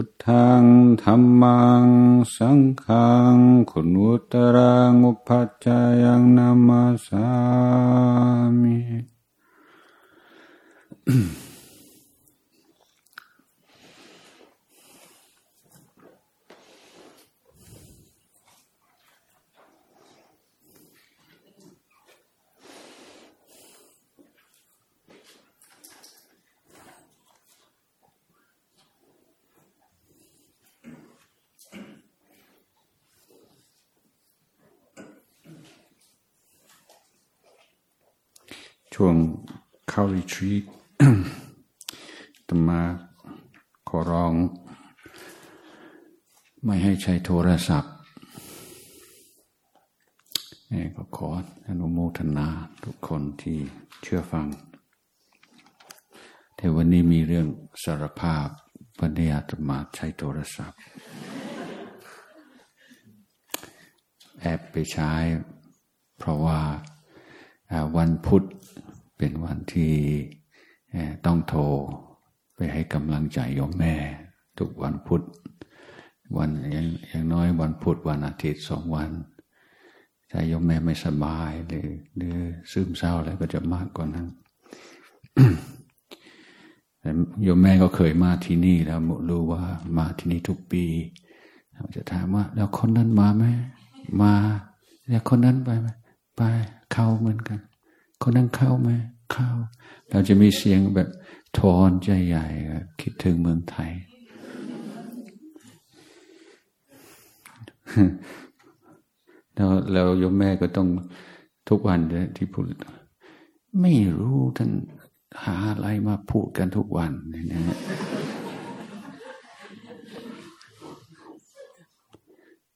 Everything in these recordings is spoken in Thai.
พุทธังธรรมัง สังฆัง คุณุตรังอุปัจจายังนามาสามิ ช่วงเข้าริทรีตตมาขอร้อง ไม่ให้ใช้โทรศัพท์นี่ก็ขออนุโมทนาทุกคนที่เชื่อฟัง แต่วันนี้มีเรื่องสารภาพวันนี้อาตมาใช้โทรศัพท์ แอบไปใช้ เพราะว่าวันพุธ เป็นวันที่ต้องโทรไปให้กำลังใจโยมแม่ ทุกวันพุธวันอย่างงน้อยวันพุธวันอาทิตย์สองวันใจโยมแม่ไม่สบายหรือหรือซึมเศร้าอะไรก็จะมากกว่านั้นโยมแม่ก็เคยมาที่นี่แล้วรู้ว่ามาที่นี่ทุกปีจะถามว่า แล้วคนนั้นมาไหมมา แล้วคนนั้นไปไหมไปเข้าเหมือนกัน คนนั้นเข้าไหมเข้า เราจะมีเสียงแบบทอนใจใหญ่คิดถึงเมืองไทย แล้วเราโยมแม่ก็ต้องทุกวันที่พูด ไม่รู้ท่านหาอะไรมาพูดกันทุกวันนะ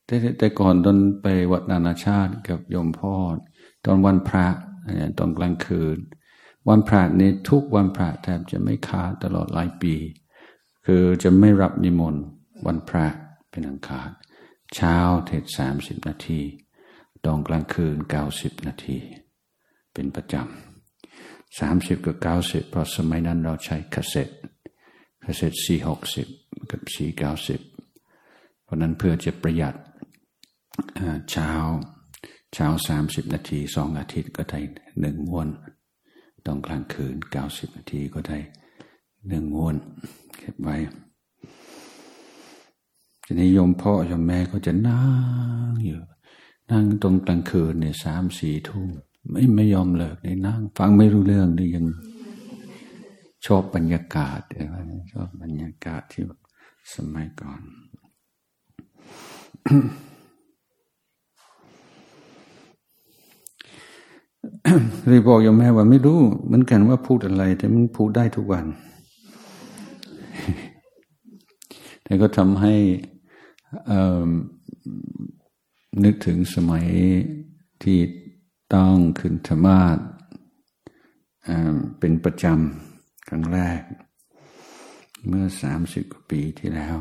แต่แต่ก่อนตอนไปวัดนานาชาติกับโยมพ่อ ตอนวันพระ ตอนกลางคืน วันพระนี้ทุกวันพระแทบจะไม่ขาดตลอดหลายปี คือจะไม่รับนิมนต์วันพระเป็นอังคารเช้าเทศสามสิบนาทีตอนกลางคืนเก้าสิบนาที เป็นประจำสามสิบกับเก้าสิบเพราะสมัยนั้นเราใช้คาเซ็ตคาเซ็ต C หกสิบกับ C เก้าสิบเพราะนั้นเพื่อจะประหยัดเช้า เช้าสามสิบนาทีสองอาทิตย์ก็ได้หนึ่งม้วนตอนกลางคืนเก้าสิบนาทีก็ได้หนึ่งม้วนเก็บไว้ทีนี้โยมพ่อโยมแม่ก็จะนั่งอยู่นั่งตรงกลางคืนเนี่ยสามสี่ทุ่มไม่ไม่ยอมเลิกเลยนั่ง ฟังไม่รู้เรื่องนี่ยังชอบบรรยากาศชอบบรรยากาศที่สมัยก่อน เลยบอกยมแม่ว่าไม่รู้เหมือนกันว่าพูดอะไร แต่มันพูดได้ทุกวัน แต่ก็ทำให้นึกถึงสมัยที่ต้องขึ้นธรรมาสเป็นประจำครั้งแรก เมื่อสามสิบกว่าปีที่แล้ว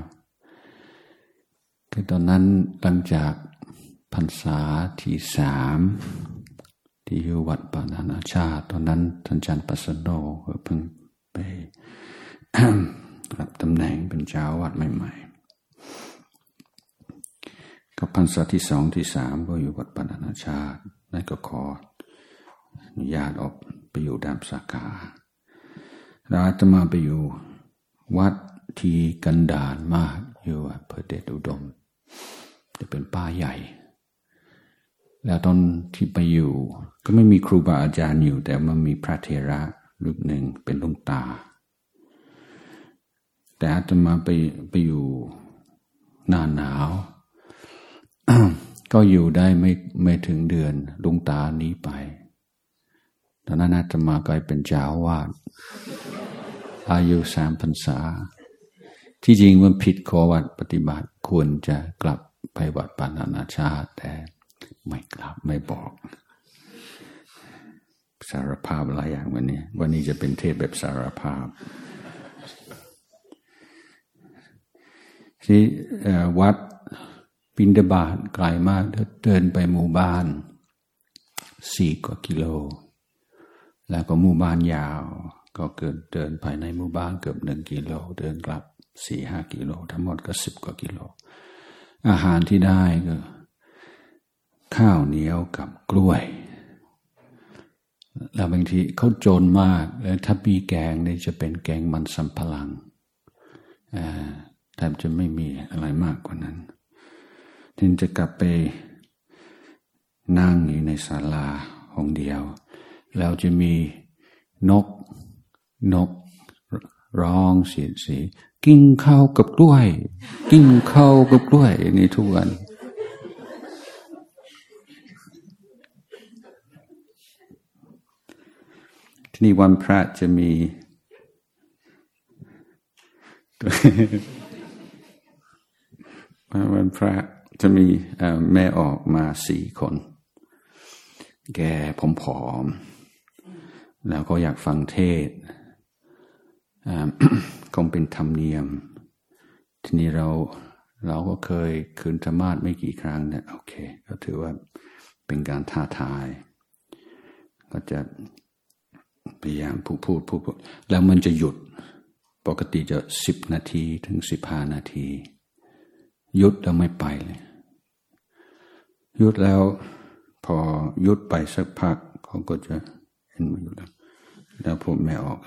คือตอนนั้นหลังจากพรรษาที่สาม ที่อยู่วัดปานานาชาติตอนนั้นท่านจันปัสโนก็เพิ่งไปรับตำแหน่งเป็นเจ้าวัดใหม่ๆก็พรรษาที่สองที่สามก็อยู่วัดปานานาชาตินั่นก็ขออนุญาตออกไปอยู่ดามสาขาแล้วจะมาไปอยู่วัดที่กันดารมากอยู่อำเภอเดชอุดม จะเป็นป่าใหญ่ แล้วตอนที่ไปอยู่ ก็ไม่มีครูบาอาจารย์อยู่ แต่มันมีพระเทระรูปหนึ่งเป็นลุงตา แต่อาตมาไปไปอยู่หน้าหนาว ก็อยู่ได้ไม่ไม่ถึงเดือนลุงตานี้ไป ตอนนั้นอาตมาก็เป็นเจ้าวาดอายุสามพรรษา ที่จริงมันผิดขอวัดปฏิบัติคควรจะกลับไปวัดปานานาชาติแต่ ไม่กลับไม่บอก สารภาพหลายอย่างวันนี้ วันนี้จะเป็นเทศแบบสารภาพที่วัดปินเดบาทไกลมากเดินไปหมู่บ้านสี่กว่ากิโล แล้วก็หมู่บ้านยาว ก็เกิดเดินภายในหมู่บ้านเกือบหนึ่งกิโล เดินกลับสี่ห้ากิโล ทั้งหมดก็สิบกว่ากิโล อาหารที่ได้ก็ ข้าวเหนียวกับกล้วย แล้วบางทีเขาโจรมาก แล้วถ้าปีแกงนี่จะเป็นแกงมันสัมพลังแทบจะไม่มีอะไรมากกว่านั้นถึงจะกลับไปนั่งอยู่ในศาลาห้องเดียว แล้วจะมีนกนกร้องเสียงสี กินข้าวกับกล้วย กินข้าวกับกล้วยนี่ทุกวัน ที่นี่วันพระจะมี วันพระจะมีแม่ออกมาสี่คน แกผอมๆแล้วก็อยากฟังเทศคงเป็นธรรมเนียม ทีนี้เราเราก็เคยคืนธรรมาสไม่กี่ครั้งเนี่ยโอเค ก็ถือว่าเป็นการท้าทาย ก็จะ พยายามพูดพูดพูดแล้วมันจะหยุด ปกติจะสิบนาทีถึงสิบห้านาทียุดแล้วไม่ไปเลยยุดแล้ว พอยุดไปสักพักเขาก็จะเห็นมาอยู่แล้วแล้วพูดไม่ออก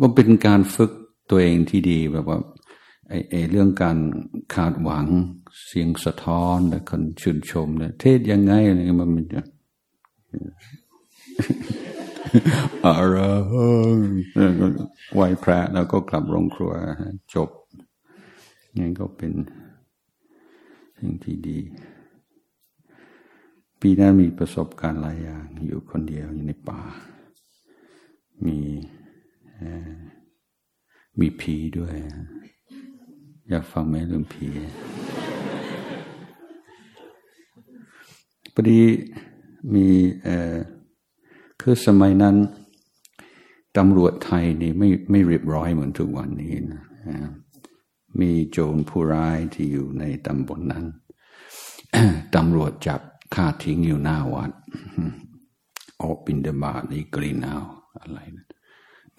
ก็เป็นการฝึกตัวเองที่ดีแบบว่าไอ้ไอเรื่องการขาดหวังเสียงสะท้อนและคนชื่นชมเนี่ยเทศยังไงอะไรมันมันจะ อะไรไหวพระแล้วก็กลับโรงครัวจบนี่ก็เป็นสิ่งที่ดี ปีนั้นมีประสบการณ์หลายอย่าง อยู่คนเดียวอยู่ในป่า มีมีผีด้วย อยากฟังไหมเรื่องผีพอดี มีคือสมัยนั้นตำรวจไทยนี่ไม่ไม่เรียบร้อยเหมือนทุกวันนี้นะมีโจรผู้ร้ายที่อยู่ในตำบลนนั้นตำรวจจับฆ่าทิ้งอยู่หน้าวัดออกบินเดบาในกรีนาวอะไรนะ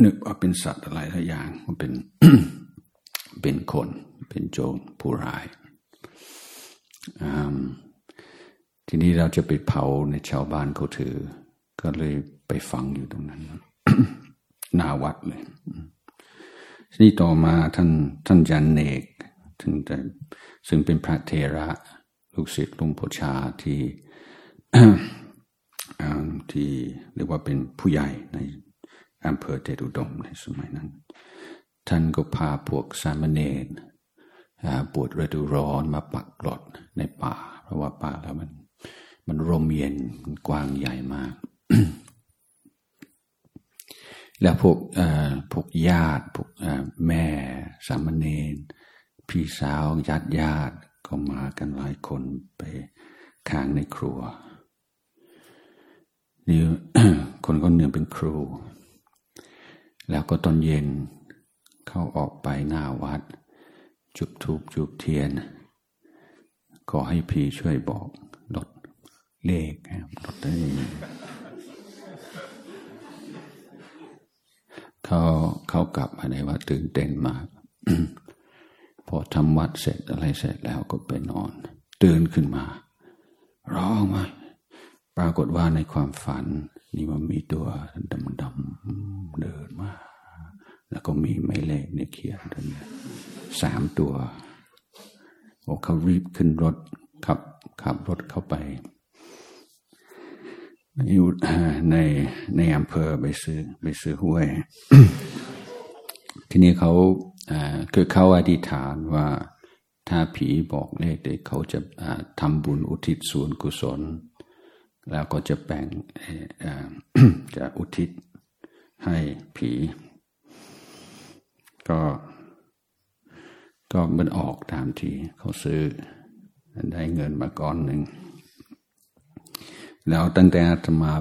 นึกว่าเป็นสัตว์อะไรทุกอย่างมันเป็นเป็นคน เป็นโจรผู้ร้าย ทีนี้เราจะไปเผาในชาวบ้านเขาถือ ก็เลยไปฟังอยู่ตรงนั้นหน้าวัดเลยนี่ต่อมาท่านท่านยันเนกถึงแต่ซึ่งเป็นพระเทระลูกศิษย์ลุงโพชาที่ที่เรียกว่าเป็นผู้ใหญ่ในอำเภอเดดุดมในสมัยนั้น ท่านก็พาพวกสามเณรปวดฤดูร้อนมาปักกลดในป่า เพราะว่าป่าแล้วมัน มันร่มเย็นกว้างใหญ่มาก แล้วพวกพวกญาติพวกแม่สามเณรพี่สาวญาติญาติก็มากันหลายคนไปค้างในครัวนี่คนคนหนึ่งเป็นครู แล้วก็ตอนเย็นเข้าออกไปหน้าวัด จุบทูบจุบเทียน ขอให้พี่ช่วยบอก เลขลดได้เขาเขากลับมาในวัดตื่นเต้นมาก พอทำวัดเสร็จอะไรเสร็จแล้วก็ไปนอน ตื่นขึ้นมา ร้องมาปรากฏว่าในความฝัน นี่มันมีตัวดำดำเดินมาแล้วก็มีไม่เลขในเขียนตรงนี้สามตัวโอ้เขารีบขึ้นรถขับขับรถเข้าไป อยู่ในในอำเภอไปซื้อไปซื้อห้วย ทีนี้เขาคือเขาอธิษฐานว่าถ้าผีบอกเลขเด็กเขาจะทำบุญอุทิศส่วนกุศล แล้วก็จะแบ่งจะอุทิศให้ผี ก็ ก็มันออกตามที่เขาซื้อได้เงินมาก้อนหนึ่ง แล้วตั้งแต่อาตมา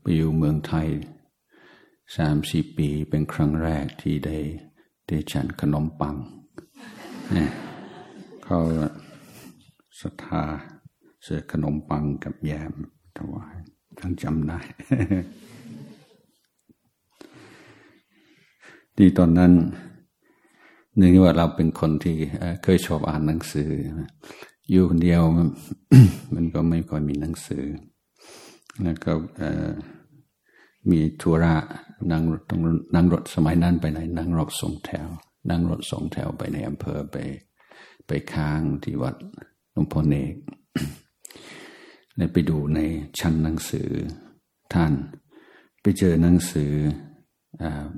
ไปอยู่เมืองไทยสามสี่ปีเป็นครั้งแรกที่ได้ได้ฉันขนมปังเนี่ยเขาศรัทธาเสือขนมปังกับแยมถวายทั้งจำได้ที่ตอนนั้นหนึ่งว่าเราเป็นคนที่เคยชอบอ่านหนังสือ อยู่คนเดียวมันก็ไม่ค่อยมีหนังสือ แล้วก็มีธุระนั่งต้องนั่งรถสมัยนั้นไปไหนนั่งรถสองแถว นั่งรถสองแถวไปในอำเภอไปไปค้างที่วัดหลวงพ่อเนกเลยไปดูในชั้นหนังสือท่าน ไปเจอหนังสือ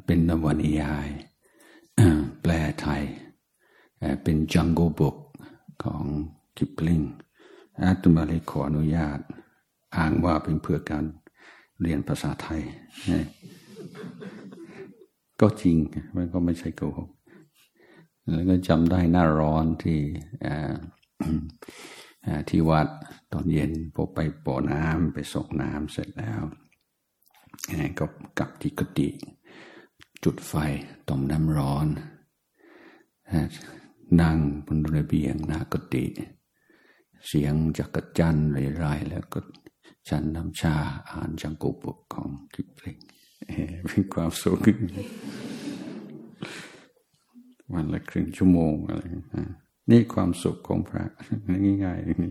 เป็นนวนิยาย แปลไทย เป็นจังโกบุกของ กิปลิงอาตมาเลยขออนุญาต อ้างว่าเป็นเพื่อการเรียนภาษาไทย ก็จริงมันก็ไม่ใช่โกหกแล้วก็จำได้หน้าร้อนที่ที่วัดตอนเย็นพอไปป่อน้ำไปส่งน้ำเสร็จแล้วก็กลับที่กติจุดไฟต้มน้ำร้อน นั่งบนระเบียงหน้ากติ เสียงจักรจันเไรๆแล้วก็ฉันน้ำชาอ่านจังกุบุกของกิปลิงเป็นความสุขวันละครึ่งชั่วโมงอะไรนี่ความสุขของพระง่ายๆนี่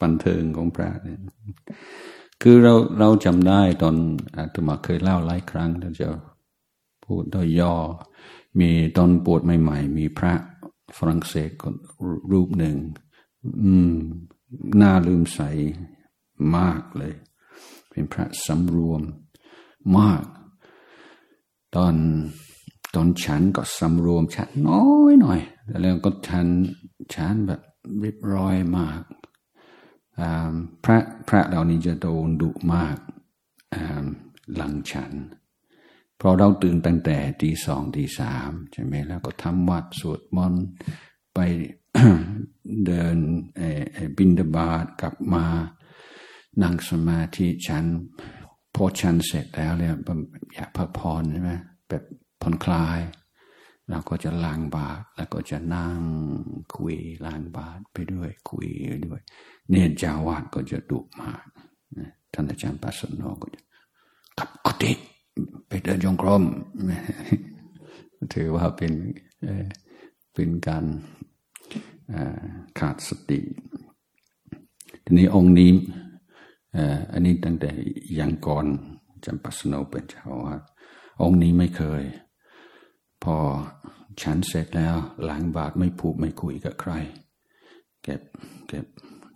บันเทิงของพระเนี่ยคือเราเราจำได้ตอนอาตมาเคยเล่าหลายครั้งเราจะพูดโดยย่อ มีตอนปวดใหม่ ๆ มีพระ ฝรั่งเศสคนรูปหนึ่ง อืมน่าลืมใสมากเลย เป็นพระสำรวมมาก ตอนตอนฉันก็สำรวมฉันน้อยหน่อยแล้วก็ฉันฉันแบบเรียบร้อยมาก พระพระเหล่านี้จะโดนดุมากหลังฉัน พราะเราตื่นตั้งแต่ตีสองตีสามใช่ไหมแล้วก็ทำวัดสวดมนต์ไปเดินบินดาบาตกลับมา นั่งสมาธิฉันพอฉันเสร็จแล้วเนี่ยอยากพักผ่อนใช่ไหมแบบผ่อนคลาย เราก็จะล้างบาตแล้วก็จะนั่งคุยล้างบาตรไปด้วย คุยด้วย เนรจาวาดก็จะดุมากท่านอาจารย์ปัสสนก็จะขับกุฏิ ไปเดินจงกรมถือว่าเป็นเป็นการขาดสติ ทีนี้องค์นี้อันนี้ตั้งแต่ยังก่อนจำปัสโนเป็นเจ้าวาองค์นี้ไม่เคย พอฉันเสร็จแล้วหลังบาทไม่ผูกไม่คุยกับใคร เก็บเก็บ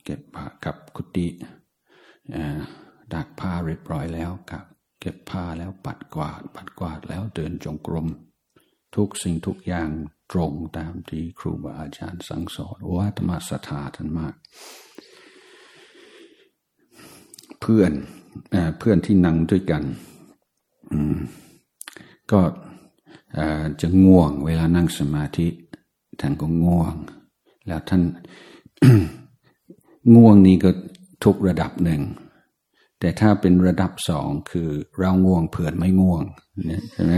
เก็บผ้ากับกุฏิดักผ้าเรียบร้อยแล้วกับ เก็บผ้าแล้วปัดกวาด ปัดกวาดแล้วเดินจงกรม ทุกสิ่งทุกอย่างตรงตามที่ครูบาอาจารย์สั่งสอนว่าธรรมสถาท่านมาก เพื่อนเพื่อนที่นั่งด้วยกันก็จะง่วงเวลานั่งสมาธิท่านก็ง่วง แล้วท่านง่วงนี้ก็ทุกระดับหนึ่ง แต่ถ้าเป็นระดับสองคือเราง่วงเพื่อนไม่ง่วงเนี่ยใช่ไหม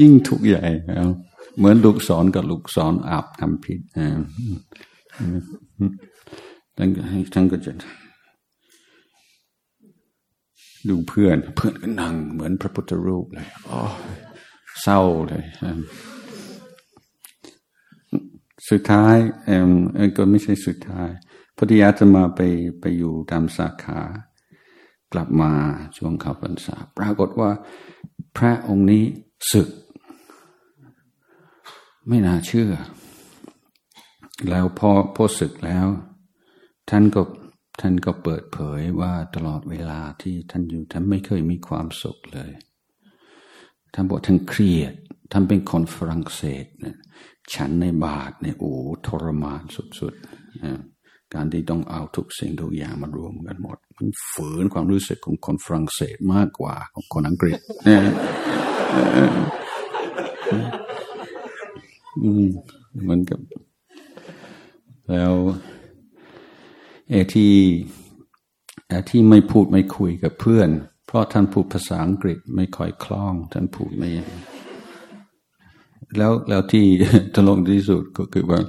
ยิ่งทุกใหญ่แล้วเหมือนลูกศรกับลูกศรอาบทำผิดอ่าท่านก็จะดูเพื่อน เพื่อนก็นั่งเหมือนพระพุทธรูปเลยโอ้เศร้าเลย สุดท้ายเออก็ไม่ใช่สุดท้าย พอดีอาจะมาไปไปอยู่ตามสาขากลับมาช่วงข้าพรรษา ปรากฏว่าพระองค์นี้ศึก ไม่น่าเชื่อ แล้วพอพอศึกแล้ว ท่านก็ท่านก็เปิดเผยว่าตลอดเวลาที่ท่านอยู่ท่านไม่เคยมีความสุขเลย ท่านบอกท่านเครียด ท่านเป็นคนฝรั่งเศสเนี่ยฉันในบาทเนี่ยโอ้ทรมานสุดๆ การที่ต้องเอาทุกสิ่งทุกอย่างมารวมกันหมด มันฝืนความรู้สึกของคนฝรั่งเศสมากกว่าของคนอังกฤษเหมือนกับ แล้วเอที่ที่ไม่พูดไม่คุยกับเพื่อน เพราะท่านพูดภาษาอังกฤษไม่ค่อยคล่อง ท่านพูดไม่แล้วแล้วที่ตลกที่สุดก็คือว่า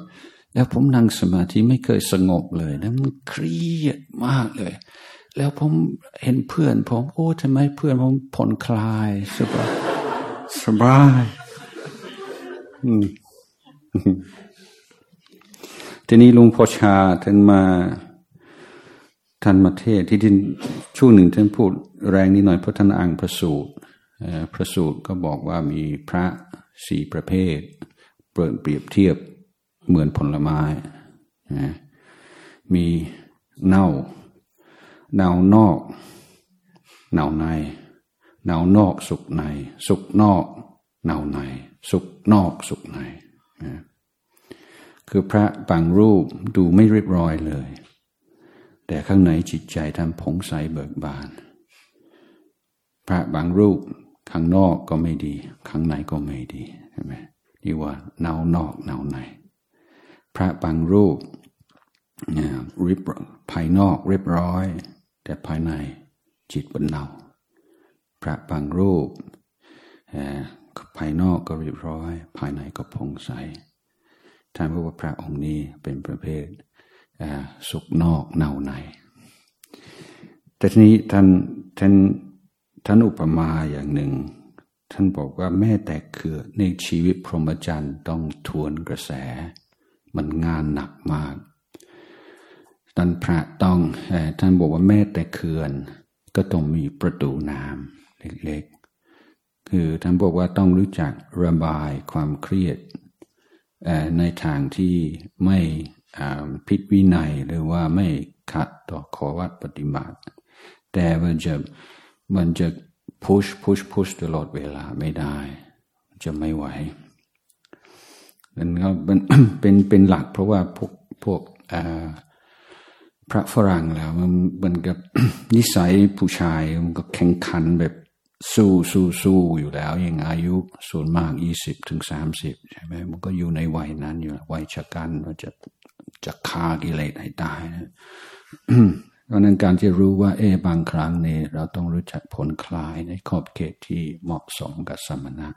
แล้วผมนั่งสมาธิไม่เคยสงบเลยนะมันเครียดมากเลย แล้วผมเห็นเพื่อนผมโอ้ทำไมเพื่อนผมผ่อนคลายสบายสบายทีนี้ลุงพ่อชาท่านมาท่านมาเทศที่ที่ช่วงหนึ่งท่านพูดแรงนิดหน่อยเพราะท่านอ่านพระสูตรพระสูตรก็บอกว่ามีพระสี่ประเภทเปิดเปรียบเทียบ เหมือนผลไม้ มีเน่า เน่านอก เน่าใน เน่านอกสุกใน สุกนอก เน่าใน สุกนอกสุกใน คือพระบางรูปดูไม่เรียบร้อยเลย แต่ข้างในจิตใจท่านผงใสเบิกบาน พระบางรูปข้างนอกก็ไม่ดี ข้างในก็ไม่ดีใช่ไหมนี่ว่าเน่านอกเน่าใน พระบางรูปริบภายนอกเรียบร้อย แต่ภายในจิตเป็นเนาพระบางรูปภายนอกก็เรียบร้อย ภายในก็พองใสท่านบอกว่าพระองค์นี้เป็นประเภทสุกนอกเน่าใน แต่ทีนี้ท่านท่านท่านอุปมาอย่างหนึ่ง ท่านบอกว่าแม่แต่คือในชีวิตพรหมจรรย์ต้องทวนกระแส มันงานหนักมากท่านพระต้องท่านบอกว่าแม่แต่เขื่อน ก็ต้องมีประตูน้ำเล็กๆ คือท่านบอกว่าต้องรู้จักระบายความเครียดในทางที่ไม่ผิดวินัยหรือว่าไม่ขัดต่อขอวัดปฏิบัติ แต่มันจะมันจะพุชพุชพุชตลอดเวลาไม่ได้ จะไม่ไหว นั่นก็เป็นเป็นเป็นหลัก เพราะว่าพวกพวกพระฝรั่งแล้วมันมันกับนิสัยผู้ชายมันก็แข่งขันแบบสู้สู้สู้อยู่แล้วยังอายุส่วนมากยี่สิบถึงสามสิบใช่ไหมมันก็อยู่ในวัยนั้นอยู่วัยชะกันว่าจะจะฆ่ากิเลสให้ตายนะเพราะนั้นการที่รู้ว่าเอบางครั้งนี่เราต้องรู้จักผลคลายในขอบเขตที่เหมาะสมกับสมณะ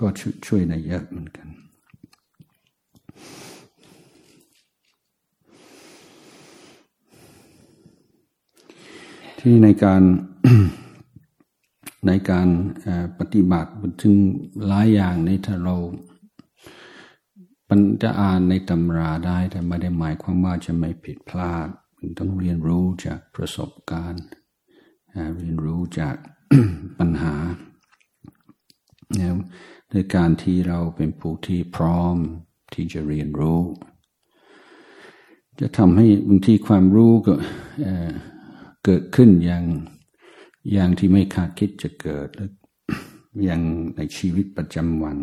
ก็ช่วยในเยอะเหมือนกัน ที่ในการในการปฏิบัติถึงหลายอย่างในถ้าเรามันจะอ่านในตำราได้แต่ไม่ได้หมายความว่าจะไม่ผิดพลาดต้องเรียนรู้จากประสบการณ์เรียนรู้จากปัญหาในการที่เราเป็นผู้ที่พร้อม ที่จะเรียนรู้ จะทำให้บางทีความรู้ก็เกิดขึ้นอย่างอย่างที่ไม่คาดคิดจะเกิดอย่างในชีวิตประจำวัน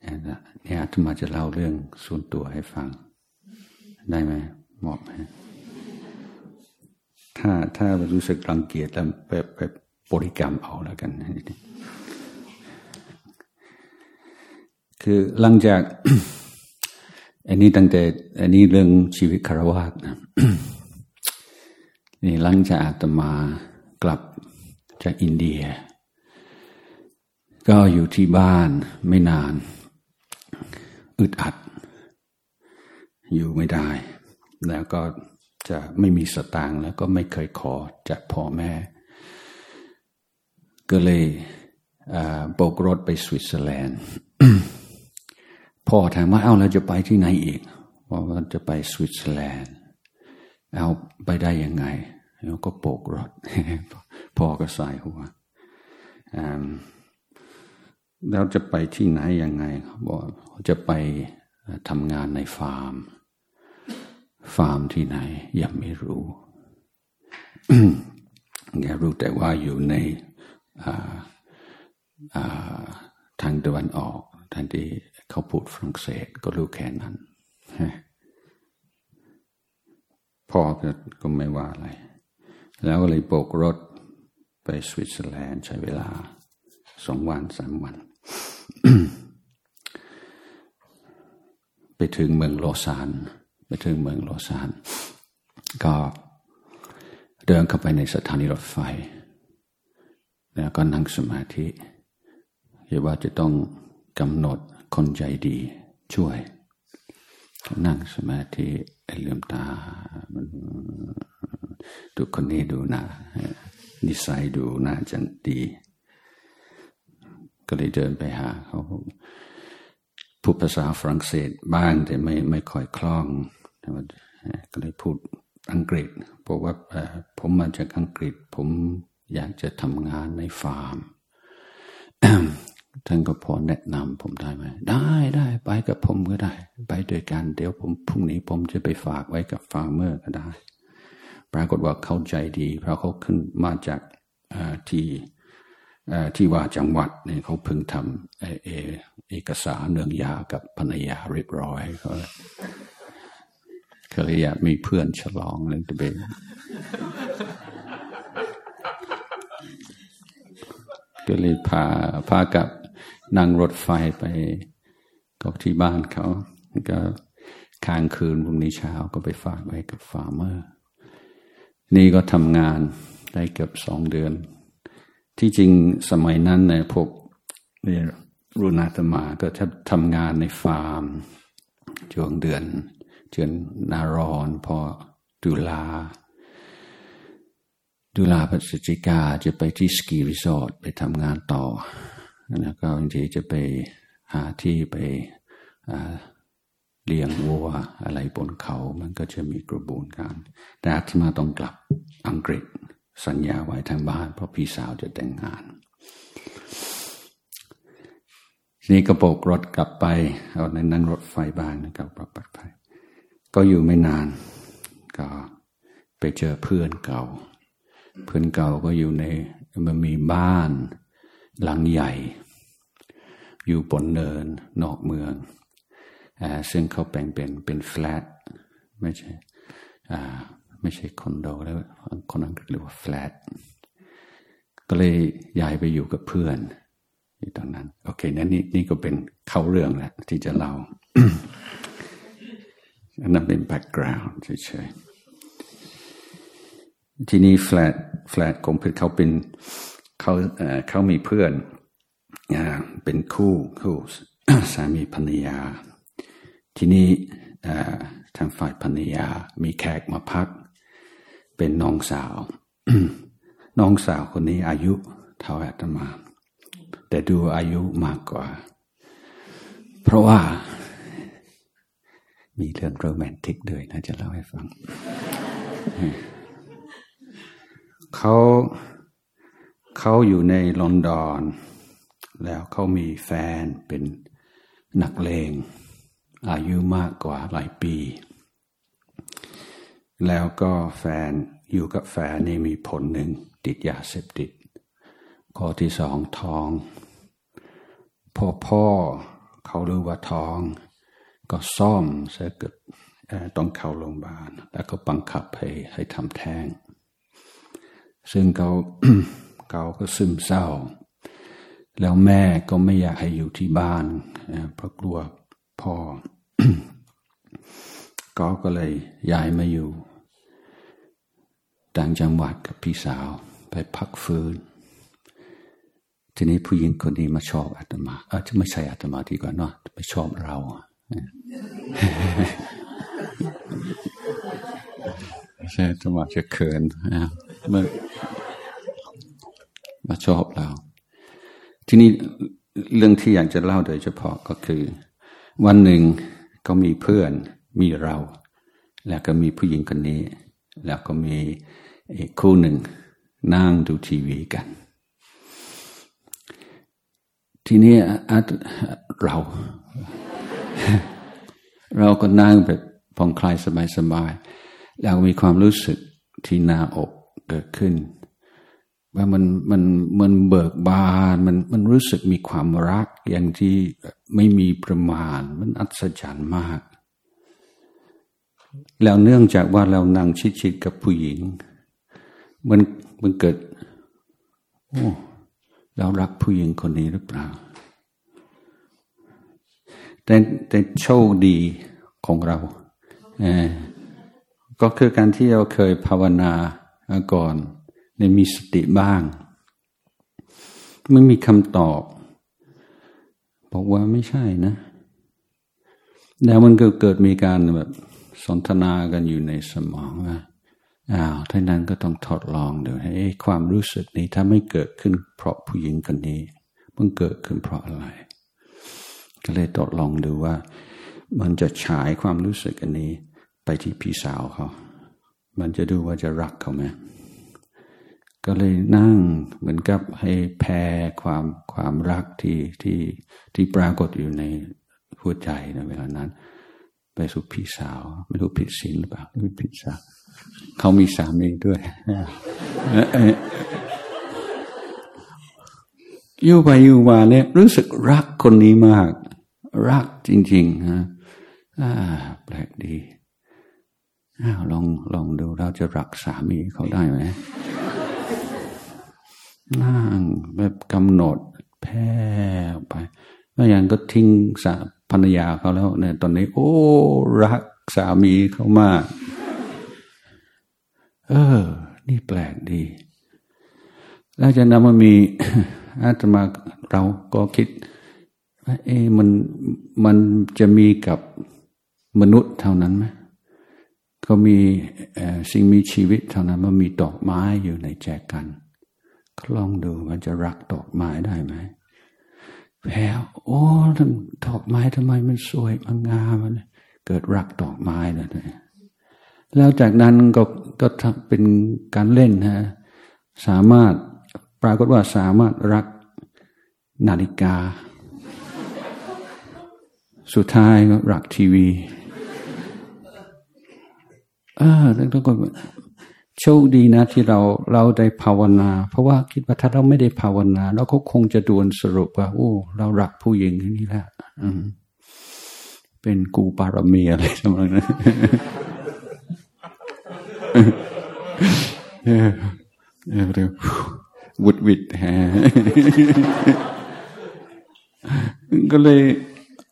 เนี่ยอาตมาจะเล่าเรื่องส่วนตัวให้ฟัง ได้ไหมเหมาะไหมถ้าถ้ารู้สึกรังเกียจแล้วไปไปบริกรรมเอาแล้วกัน คือหลังจาก อันนี้ตั้งแต่ อันนี้เรื่องชีวิตคารวะนะนี่หลังจากอาตมากลับจากอินเดีย ก็อยู่ที่บ้านไม่นาน อึดอัด อยู่ไม่ได้ แล้วก็จะไม่มีสตางค์แล้วก็ไม่เคยขอจากพ่อแม่ ก็เลยโบกรถไปสวิตเซอร์แลนด์ พ่อถามว่าเอาเราจะไปที่ไหนอีกบอกว่าจะไปสวิตเซอร์แลนด์เอาไปได้ยังไงแล้วก็โบกรถพ่อก็ส่ายหัวแล้วจะไปที่ไหนยังไงเขาบอกจะไปทำงานในฟาร์ม ฟาร์มที่ไหน ยังไม่รู้แกรู้แต่ว่าอยู่ในทางตะวันออกทางที่ เขาพูดฝรั่งเศสก็รู้แค่นั้นพ่อก็ไม่ว่าอะไร แล้วก็เลยโบกรถไปสวิตเซอร์แลนด์ใช้เวลาสองวันสามวัน ไปถึงเมืองโลซานไปถึงเมืองโลซานก็เดินเข้าไปในสถานีรถไฟ แล้วก็นั่งสมาธิเห็นว่าจะต้องกำหนด คนใจดีช่วย นั่งสมาธิเลืมตาดูคนนี้ดูนะนิสัยดูน่าจะดี ก็เลยเดินไปหาเขาพูดภาษาฝรั่งเศสบ้างแต่ไม่ไม่ค่อยคล่อง ก็เลยพูดอังกฤษบอกว่าผมมาจากอังกฤษ ผมอยากจะทำงานในฟาร์ม ท่านก็พอแนะนำผมได้ไหม ได้ได้ไปกับผมก็ได้ ไปด้วยกันเดี๋ยวผมพรุ่งนี้ผมจะไปฝากไว้กับ farmer ก็ได้ ปรากฏว่าเข้าใจดี เพราะเขาขึ้นมาจากที่ที่ว่าจังหวัดเนี่ยเขาเพิ่งทำเอเอกสารเนืองยากับภรรยาเรียบร้อยเขาเขาเลยอยากมีเพื่อนฉลองเลยจะไปก็เลยพาพากับ นั่งรถไฟไปก็ที่บ้านเขาก็ค้างคืนพรุ่งนี้เช้าก็ไปฝากไว้กับฟาร์มเมอร์ นี่ก็ทำงานได้เกือบสองเดือน ที่จริงสมัยนั้นเนี่ยพวกนี่รุนาตมาก็จะทำงานในฟาร์มช่วงเดือนเดือนนารอนพอดุลาดุลาพฤศจิกาจะไปที่สกีรีสอร์ทไปทำงานต่อ แล้วก็บางทีจะไปหาที่ไปเลี้ยงวัวอะไรบนเขา มันก็จะมีกระบวนการ แต่อาตมาต้องกลับอังกฤษสัญญาไว้ทางบ้าน เพราะพี่สาวจะแต่งงาน ทีนี้ก็โบกรถกลับไป เอาในนั้นรถไฟบ้านกลับปลอดภัยก็อยู่ไม่นาน ก็ไปเจอเพื่อนเก่า เพื่อนเก่าก็อยู่ในมันมีบ้าน หลังใหญ่ อยู่บนเนินนอกเมืองอซึ่งเขาแบ่งเป็นเป็นแฟลตไม่ใช่ไม่ใช่คอนโดแล้วคนอังกฤษเรียกว่าแฟลตก็เลยย้ายไปอยู่กับเพื่อนอยู่ตอนนั้น โอเคนั่นนี่นี่ก็เป็นเข้าเรื่องแหละที่จะเล่าอันนั้นเป็น backgroundเฉยๆที่นี่แฟลตแฟลตของเพื่อนเขาเป็น เขาเขามีเพื่อนเป็นคู่คู่สามีภรรยา ทีนี้ทางฝ่ายภรรยา มีแขกมาพัก เป็นน้องสาว น้องสาวคนนี้อายุเท่าอาตมา แต่ดูอายุมากกว่า เพราะว่า มีเรื่องโรแมนติกด้วยนะจะเล่าให้ฟัง เขา เขาอยู่ในลอนดอน แล้วเขามีแฟนเป็นนักเลง อายุมากกว่าหลายปี แล้วก็แฟนอยู่กับแฟนนี่มีผลหนึ่งติดยาเสพติด ข้อที่สองท้อง พอพ่อเขารู้ว่าท้อง ก็ซ่อมเสียเกิดต้องเข้าโรงพยาบาล แล้วก็บังคับให้ให้ทำแท้ง ซึ่งเขา เขาก็ซึมเศร้า แล้วแม่ก็ไม่อยากให้อยู่ที่บ้านเพราะกลัวพ่อก็ก็เลยย้ายมาอยู่ ต่างจังหวัดกับพี่สาวไปพักฟื้น ทีนี้ผู้หญิงคนนี้มาชอบอาตมา เออจะไม่ใช่อาตมาดีกว่าเนาะไปชอบเรา ใช่อาตมาจะเขินเมื่อ มาชอบเรา ที่นี้เรื่องที่อยากจะเล่าโดยเฉพาะก็คือ วันหนึ่งก็มีเพื่อนมีเรา แล้วก็มีผู้หญิงคนนี้ แล้วก็มีอีกคู่หนึ่งนั่งดูทีวีกัน ทีนี้เรา เราก็นั่งแบบผ่อนคลายสบายๆแล้วมีความรู้สึกที่หน่าอกเกิดขึ้น ว่ามันมันมันเบิกบานมันมันรู้สึกมีความรักอย่างที่ไม่มีประมาณ มันอัศจรรย์มาก แล้วเนื่องจากว่าเรานั่งชิดๆกับผู้หญิง มันมันเกิดโอ้เรารักผู้หญิงคนนี้หรือเปล่า แต่แต่โชคดีของเราเออก็คือการที่เราเคยภาวนาก่อน ในมีสติบ้าง ไม่มีคำตอบ บอกว่าไม่ใช่นะ แล้วมันก็เกิดมีการแบบสนทนากันอยู่ในสมองว่าอ้าวท่านั้นก็ต้องทดลองดูให้ความรู้สึกนี้ถ้าไม่เกิดขึ้นเพราะผู้หญิงคนนี้ มันเกิดขึ้นเพราะอะไร ก็เลยทดลองดูว่า มันจะฉายความรู้สึกอันนี้ไปที่พี่สาวเขา มันจะดูว่าจะรักเขาไหม ก็เลยนั่งเหมือนกับให้แพ้ความความรักที่ที่ที่ปรากฏอยู่ในหัวใจในเวลานั้น ไปสู่พี่สาว ไม่รู้ผิดศีลหรือเปล่าไม่ผิดสาวเขามีสามีด้วยอยู่ไปอยู่มาเนี่ยรู้สึกรักคนนี้มาก รักจริงๆฮะแปลกดีลองลองดูเราจะรักสามีเขาได้ไหม นั่งแบบกำหนดแพ้ไปแล้วอย่างก็ทิ้งสาภรรยาเขาแล้วเนี่ยตอนนี้ โอ้รักสามีเขามาก เออ นี่แปลกดี แล้วจากนั้นมันมีอาตมาเราก็คิดว่าเอมันมันจะมีกับมนุษย์เท่านั้นไหมก็มีสิ่งมีชีวิตเท่านั้นมันมีดอกไม้อยู่ในแจกัน ลองดูมันจะรักดอกไม้ได้ไหมแพ้โอ้ดอกไม้ทำไมมันสวยมันงามมันเกิดรักดอกไม้เลยแล้วจากนั้นก็ก็เป็นการเล่นฮะสามารถปรากฏว่าสามารถรักนาฬิกา สุดท้ายก็รักทีวีเออแล้วก็ โชคดีนะที่เราเราได้ภาวนา เพราะว่าคิดว่าถ้าเราไม่ได้ภาวนาเราก็คงจะด่วนสรุปว่า โอ้ เรารักผู้หญิงนี่แหละเป็นกูปารมีอะไรสมัยนั้นเออเรียกวุดวิดฮะก็เลย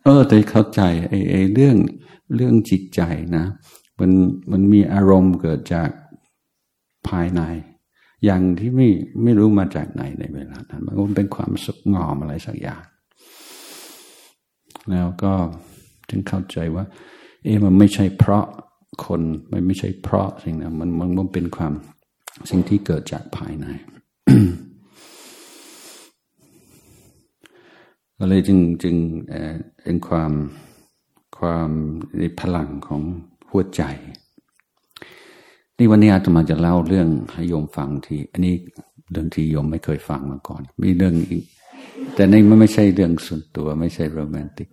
เออแต่เข้าใจไอ้เรื่องเรื่องจิตใจนะ มันมันมีอารมณ์เกิดจาก ภายใน อย่างที่ไม่ไม่รู้มาจากไหนในเวลานั้นมันเป็นความสุขงอมอะไรสักอย่าง แล้วก็จึงเข้าใจว่า เอ๊มันไม่ใช่เพราะคนมันไม่ใช่เพราะสิ่งนั้นมันมันมันเป็นความสิ่งที่เกิดจากภายในก็เลยจึงจึงเป็นความความในพลังของหัวใจ นี่วันนี้อาตมาจะเล่าเรื่องให้โยมฟังที่ อันนี้เรื่องที่โยมไม่เคยฟังมาก่อน มีเรื่องอีก แต่นี่มันไม่ใช่เรื่องส่วนตัว ไม่ใช่โรแมนติก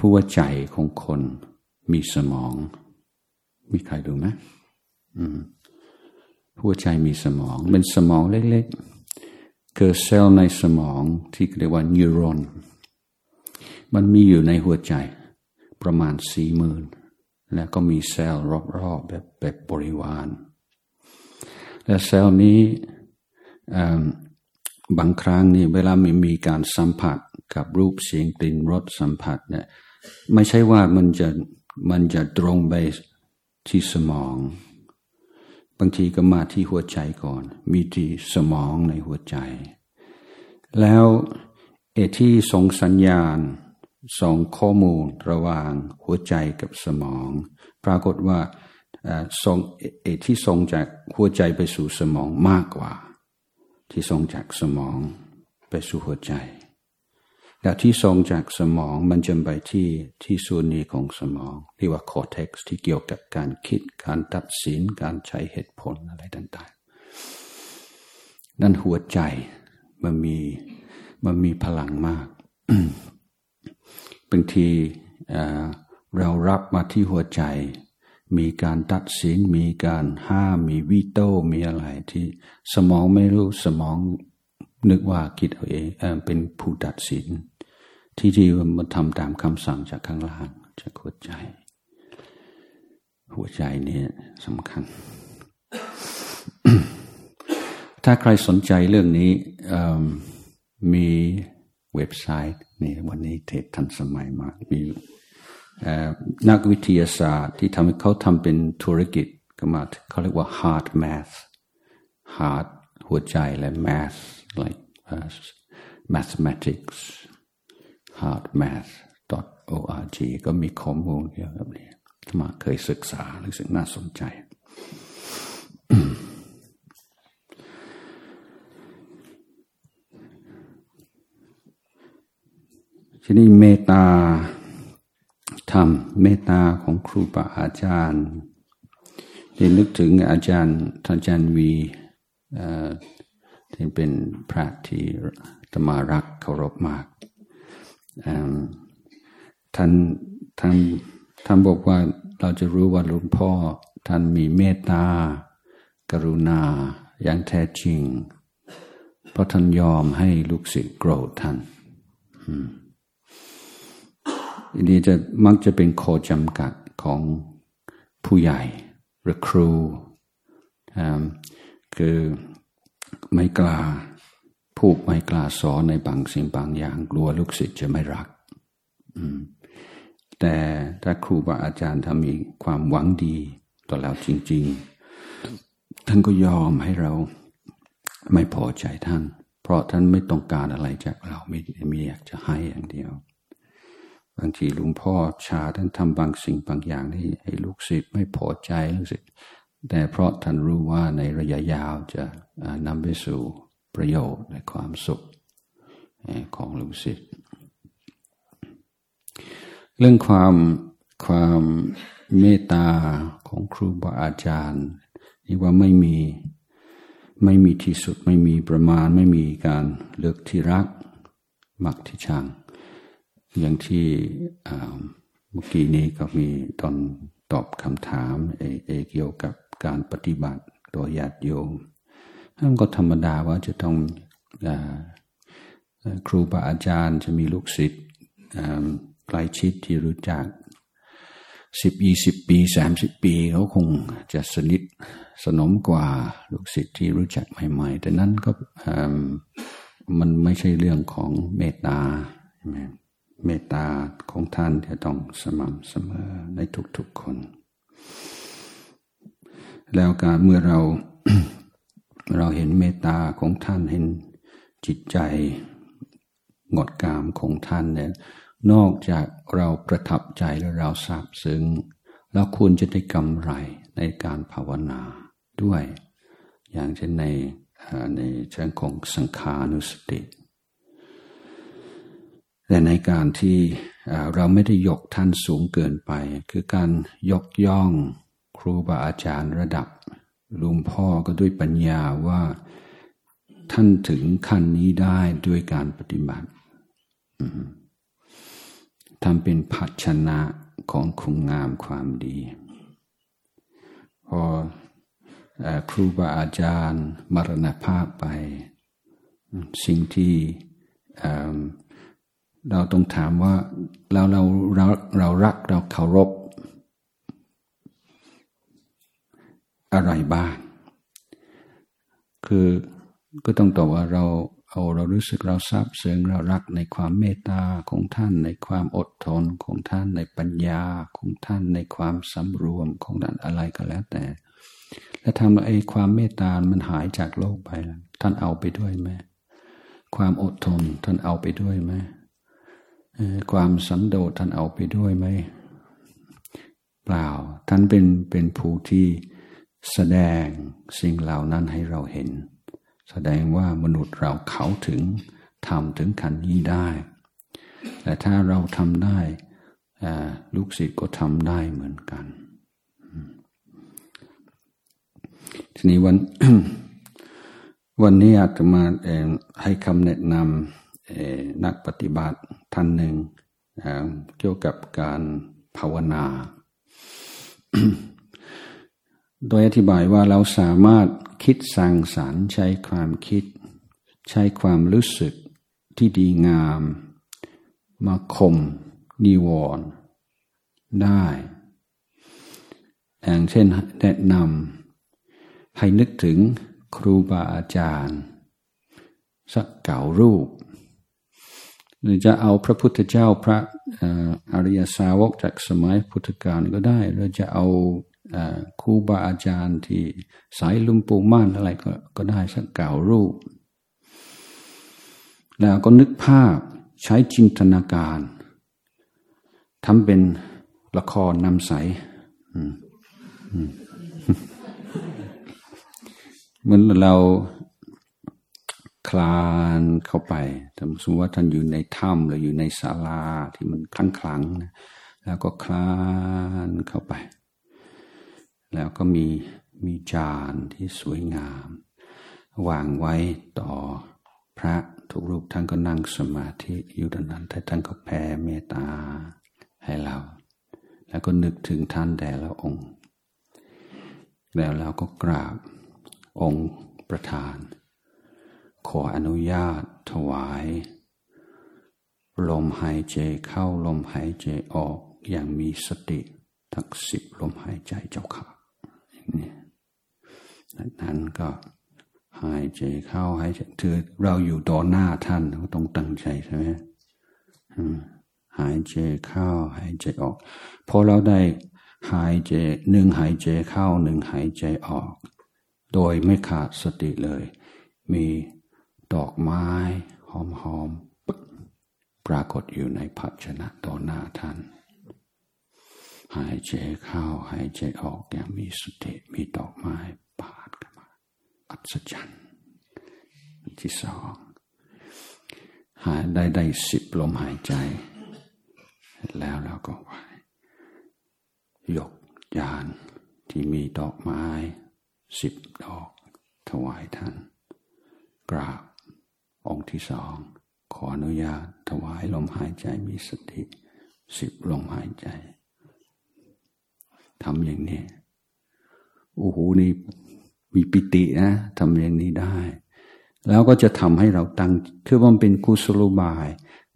หัวใจของคนมีสมอง มีใครดูไหมหัวใจมีสมอง เป็นสมองเล็กๆ เกิดเซลล์ในสมองที่เรียกว่านิวรอน มันมีอยู่ในหัวใจประมาณสี่หมื่น แล้วก็มีเซลล์รอบๆแบบแบบบริวาร และเซลล์นี้บางครั้งนี่เวลามีมีการสัมผัสกับรูปเสียงกลิ่นรสสัมผัสเนี่ยไม่ใช่ว่ามันจะมันจะตรงไปที่สมอง บางทีก็มาที่หัวใจก่อน มีที่สมองในหัวใจ แล้วเอที่ส่งสัญญาณ ส่งข้อมูลระหว่างหัวใจกับสมอง ปรากฏว่าส่งเอที่ส่งจากหัวใจไปสู่สมองมากกว่า ที่ส่งจากสมองไปสู่หัวใจแต่ที่ส่งจากสมองมันจะไปที่ที่ส่วนนี้ของสมองเรียกว่า cortex ที่เกี่ยวกับการคิดการตัดสินการใช้เหตุผลอะไรต่างๆ นั่นหัวใจมันมีมันมีพลังมาก บางทีเรารับมาที่หัวใจ มีการตัดสิน มีการห้าม มี veto มีอะไรที่สมองไม่รู้สมองนึกว่าคิดเอาเองเป็นผู้ตัดสิน ที่ที่มันทำตามคำสั่งจากข้างล่างจากหัวใจ หัวใจเนี่ยสำคัญ ถ้าใครสนใจเรื่องนี้มีเว็บไซต์ นี่วันนี้เทศทันสมัยมากมีนักวิทยาศาสตร์ที่ทำให้เขาทำเป็นธุรกิจก็มาเขาเรียกว่า hard math hard หัวใจและ math like uh, mathematics hard math org ก็มีข้อมูลเกี่ยวกับนี้มาเคยศึกษารู้สึกน่าสนใจ ทีนี้เมตตาธรรมเมตตาของครูบาอาจารย์ที่นึกถึงอาจารย์ท่านอาจารย์วีที่เป็นพระที่ธรรมารักเคารพมากท่านท่านท่านบอกว่าเราจะรู้ว่าหลวงพ่อท่านมีเมตตากรุณาอย่างแท้จริง เพราะท่านยอมให้ลูกศิษย์โกรธท่านอั อันนี้จะมักจะเป็นโคจำกัดของผู้ใหญ่หรือครูคือไม่กล้าพูดไม่กล้าสอนในบางสิ่งบางอย่าง กลัวลูกศิษย์จะไม่รัก แต่ถ้าครูบาอาจารย์ถ้ามีความหวังดีต่อเราจริง ๆ ท่านก็ยอมให้เราไม่พอใจท่าน เพราะท่านไม่ต้องการอะไรจากเราไม่มีอยากจะให้อย่างเดียว บางทีลุงพ่อชาท่านทำบางสิ่งบางอย่างที่ให้ลูกศิษย์ไม่พอใจลูกศิษย์แต่เพราะท่านรู้ว่าในระยะยาวจะนำไปสู่ประโยชน์และความสุขของลูกศิษย์เรื่องความความเมตตาของครูบาอาจารย์นี่ว่าไม่มีไม่มีที่สุดไม่มีประมาณไม่มีการเลือกที่รักมักที่ชัง อย่างที่เมื่อกี้นี้ก็มีตอนตอบคำถามเอเกี่ยวกับการปฏิบัติตัวญาติโยมนั่นก็ธรรมดาว่าจะต้องครูบาอาจารย์จะมีลูกศิษย์ใกล้ชิดที่รู้จักสิบยี่สิบปีสามสิบปีเขาคงจะสนิทสนมกว่าลูกศิษย์ที่รู้จักใหม่ ๆ แต่นั้นก็มันไม่ใช่เรื่องของเมตตาใช่ไหม เมตตาของท่านจะต้องสม่ำเสมอในทุกๆคน แล้วการเมื่อเราเราเห็นเมตตาของท่านเห็นจิตใจงดงามของท่านเนี่ยนอกจากเราประทับใจและเราซาบซึ้งเราควรจะได้กำไรในการภาวนาด้วย อย่างเช่นในในเชิงของสังขานุสติ แต่ในการที่เราไม่ได้ยกท่านสูงเกินไป คือการยกย่องครูบาอาจารย์ระดับลุงพ่อก็ด้วยปัญญาว่าท่านถึงขั้นนี้ได้ด้วยการปฏิบัติทำเป็นภาชนะของคุณงามความดี พอครูบาอาจารย์มรณภาพไป สิ่งที่ เราต้องถามว่าเราเราเราเรารักเราเคารพ อะไรบ้าง คือก็ต้องตอบว่าเราเอาเรารู้สึกเราซาบซึ้งเรารักในความเมตตาของท่าน ในความอดทนของท่านในปัญญาของท่านในความสำรวมของท่านอะไรก็แล้วแต่ แล้วทำไอ้ความเมตตา มันหายจากโลกไปแล้วท่านเอาไปด้วยไหมความอดทนท่านเอาไปด้วยไหม ความสันโดษท่านเอาไปด้วยไหมเปล่า ท่านเป็นเป็นผู้ที่แสดงสิ่งเหล่านั้นให้เราเห็น แสดงว่ามนุษย์เราเขาถึงทำถึงขันนี้ได้ แต่ถ้าเราทำได้ลูกศิษย์ก็ทำได้เหมือนกัน ทีนี้วันวันนี้อาตมาให้คำแนะนำ นักปฏิบัติท่านหนึ่งเกี่ยวกับการภาวนา โดยอธิบายว่าเราสามารถคิดสร้างสารรค์ใช้ความคิด ใช้ความรู้สึกที่ดีงาม มาข่มนิวรณ์ได้อย่างเช่นแนะนำให้นึกถึงครูบาอาจารย์ สักเก่ารูป หรือจะเอาพระพุทธเจ้าพระอริยสาวกจากสมัยพุทธกาลก็ได้ หรือจะเอาครูบาอาจารย์ที่สายลุงปู่ม่านอะไรก็ก็ได้สักเก่ารูป แล้วก็นึกภาพใช้จินตนาการทำเป็นละครนำใสเหมือนเรา คลานเข้าไปสมมติว่าท่านอยู่ในถ้ำหรืออยู่ในศาลาที่มันคลังคลังนะแล้วก็คลานเข้าไป แล้วก็มีมีจานที่สวยงาม วางไว้ต่อพระทุกรูปท่านก็นั่งสมาธิอยู่ดังนั้นแต่ท่านก็แผ่เมตตาให้เรา แล้วก็นึกถึงท่านแต่ละองค์ แล้วเราก็กราบองค์ประธาน ขออนุญาตถวาย ลมหายใจเข้าลมหายใจออกอย่างมีสติทั้งสิบลมหายใจเจ้าค่ะนี่นั้นก็หายใจเข้าหายใจถือเราอยู่ต่อหน้าท่านก็ต้องตั้งใจใช่ไหมหายใจเข้าหายใจออกพอเราได้หายใจหนึ่งหายใจเข้าหนึ่งหายใจออก โดยไม่ขาดสติเลย มี อกไม้หอมๆปรากฏอยู่ในภาชนะต่อหน้าท่าน หายใจเข้าหายใจออกอย่างมีสติมีดอกไม้ปาดกันมาอัศจรรย์ที่สองหายได้ได้สิบลมหายใจ แล้วเราก็ไหวยกยานที่มีดอกไม้สิบดอกถวายท่านกราบ องค์ที่สอง ขออนุญาตถวายลมหายใจมีสติสิบลมหายใจทำอย่างนี้ โอ้โหนี่มีปิตินะทำอย่างนี้ได้ แล้วก็จะทำให้เราตั้ง คือว่าเป็นกุศโลบาย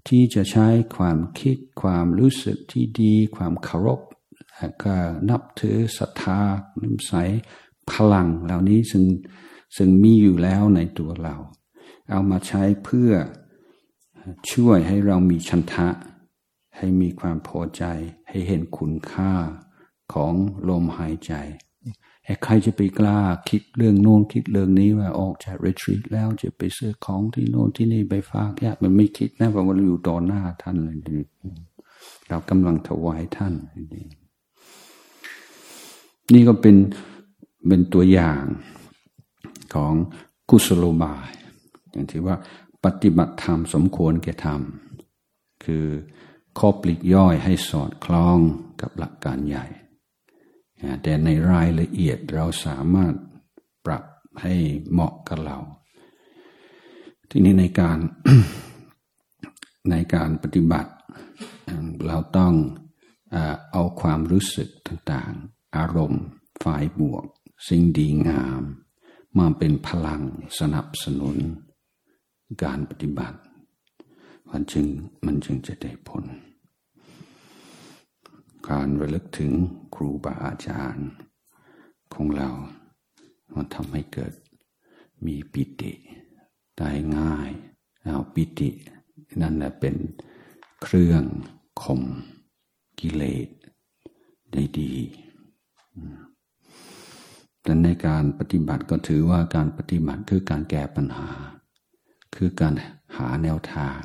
ที่จะใช้ความคิดความรู้สึกที่ดี ความเคารพก็นับถือศรัทธาลิมใสพลังเหล่านี้ซึ่งซึ่งมีอยู่แล้วในตัวเรา เอามาใช้เพื่อช่วยให้เรามีชันทะ ให้มีความพอใจ ให้เห็นคุณค่าของลมหายใจใครจะไปกล้าคิดเรื่องโน้นคิดเรื่องนี้ว่าออกจากรีทรีตแล้วจะไปซื้อของที่โน้นที่นี่ไปฝากญาติมันไม่คิดนะเพราะว่าเราอยู่ต่อหน้าท่านเลยเรากำลังถวายท่าน นี่ก็เป็นเป็นตัวอย่างของกุศโลบาย อย่างที่ว่าปฏิบัติธรรมสมควรแก่ธรรม คือข้อปลีกย่อยให้สอดคล้องกับหลักการใหญ่ แต่ในรายละเอียดเราสามารถปรับให้เหมาะกับเรา ทีนี้ในการในการปฏิบัติเราต้องเอาความรู้สึกต่างๆ อารมณ์ฝ่ายบวก สิ่งดีงาม มาเป็นพลังสนับสนุน การปฏิบัติ มันจึงมันจึงจะได้ผล การระลึกถึงครูบาอาจารย์ของเรา มันทำให้เกิดมีปิติได้ง่าย เอาปิติ นั่นแหละเป็นเครื่องข่มกิเลสได้ดีแต่ในการปฏิบัติก็ถือว่าการปฏิบัติคือการแก้ปัญหา คือการหาแนวทาง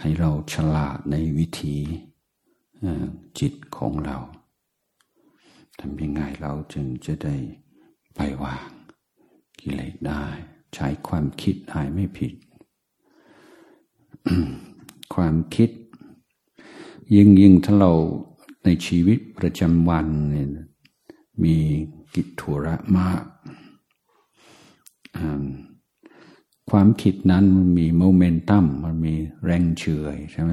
ให้เราฉลาดในวิธีจิตของเราทำยังไงเราจึงจะได้ไปวางกิเลสได้ ใช้ความคิดได้ไม่ผิด ความคิด ยิ่งยิ่งถ้าเราในชีวิตประจำวันเนี่ยมีกิจธุระมาก ความคิดนั้นมันมีโมเมนตัมมันมีแรงเฉยใช่ไหม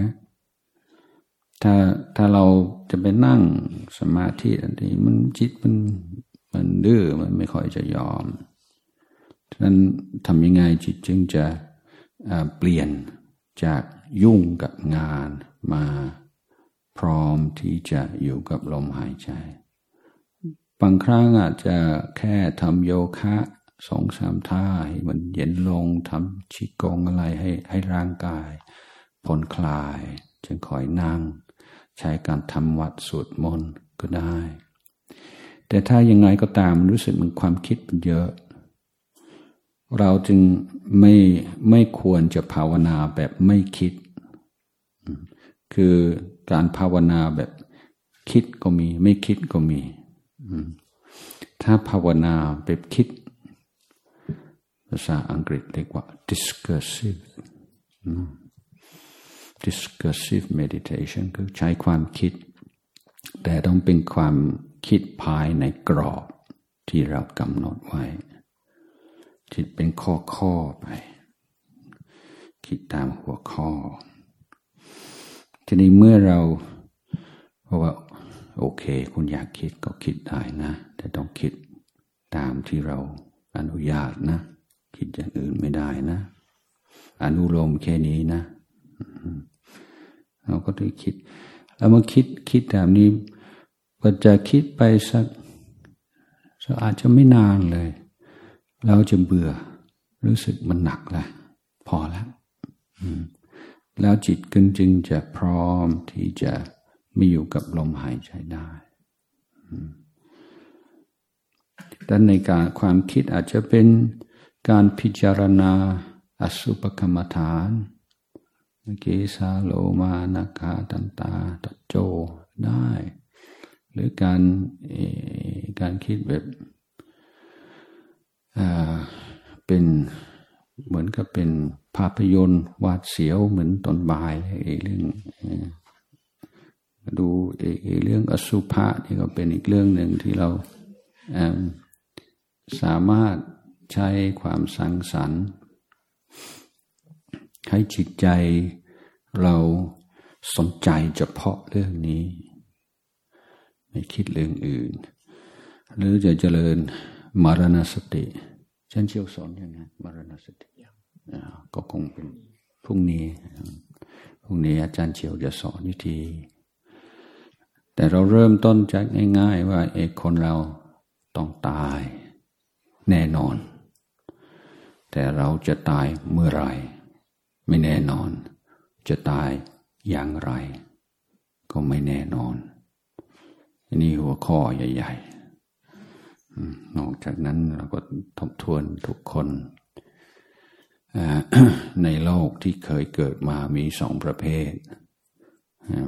ถ้าถ้าเราจะไปนั่งสมาธิอันนี้มันจิตมันมันดื้อมันไม่ค่อยจะยอมฉะนั้นทำยังไงจิตจึงจะเปลี่ยนจากยุ่งกับงานมาพร้อมที่จะอยู่กับลมหายใจ บางครั้งอาจจะแค่ทำโยคะ สองสามท่าให้มันเย็นลงทำชิกงอะไรให้ให้ร่างกายผ่อนคลาย จึงคอยนั่ง ใช้การทำวัดสวดมนต์ก็ได้ แต่ถ้ายังไงก็ตามรู้สึกมันความคิดมันเยอะ เราจึงไม่ไม่ควรจะภาวนาแบบไม่คิด คือการภาวนาแบบคิดก็มี ไม่คิดก็มี ถ้าภาวนาแบบคิด ภาษาอังกฤษเรียกว่า discursive discursive meditation คือใช้ความคิด แต่ต้องเป็นความคิดภายในกรอบที่เรากำหนดไว้คิดเป็นข้อข้อไป คิดตามหัวข้อ ทีนี้เมื่อเราเพราะว่าโอเค คุณอยากคิดก็คิดได้นะ แต่ต้องคิดตามที่เราอนุญาตนะ คิดอย่างอื่นไม่ได้นะ อนุโลมแค่นี้นะ เราก็ต้องคิด แล้วมาคิดคิดแบบนี้ก็จะคิดไปสักอาจจะไม่นานเลย เราจะเบื่อ รู้สึกมันหนักแล้วพอแล้วแล้วจิตกึนจึงจะพร้อมที่จะไม่อยู่กับลมหายใจได้ดังในการความคิดอาจจะเป็น การพิจารณาอสุปกรรมฐานเกสาโลมานาคาตันตาตโจได้ หรือการการคิดแบบเป็นเหมือนกับเป็นภาพยนตร์วาดเสียวเหมือนตอนบ่ายเรื่องดูเรื่องอสุภะนี่ก็เป็นอีกเรื่องหนึ่งที่เราสามารถ ใช้ความสังสรรค์ ให้จิตใจเราสนใจเฉพาะเรื่องนี้ ไม่คิดเรื่องอื่น หรือจะเจริญมรณสติฉันเชี่ยวสอนยังไงมรณสติก็คงเป็นพรุ่งนี้พรุ่งนี้อาจารย์เชียวจะสอนวิธี แต่เราเริ่มต้นจากง่าย ๆ ว่าเอกคนเราต้องตายแน่นอน แต่เราจะตายเมื่อไรไม่แน่นอน จะตายอย่างไร ก็ไม่แน่นอนอันนี้หัวข้อใหญ่ ๆ นอกจากนั้นเราก็ทบทวนทุกคนในโลกที่เคยเกิดมามีสองประเภท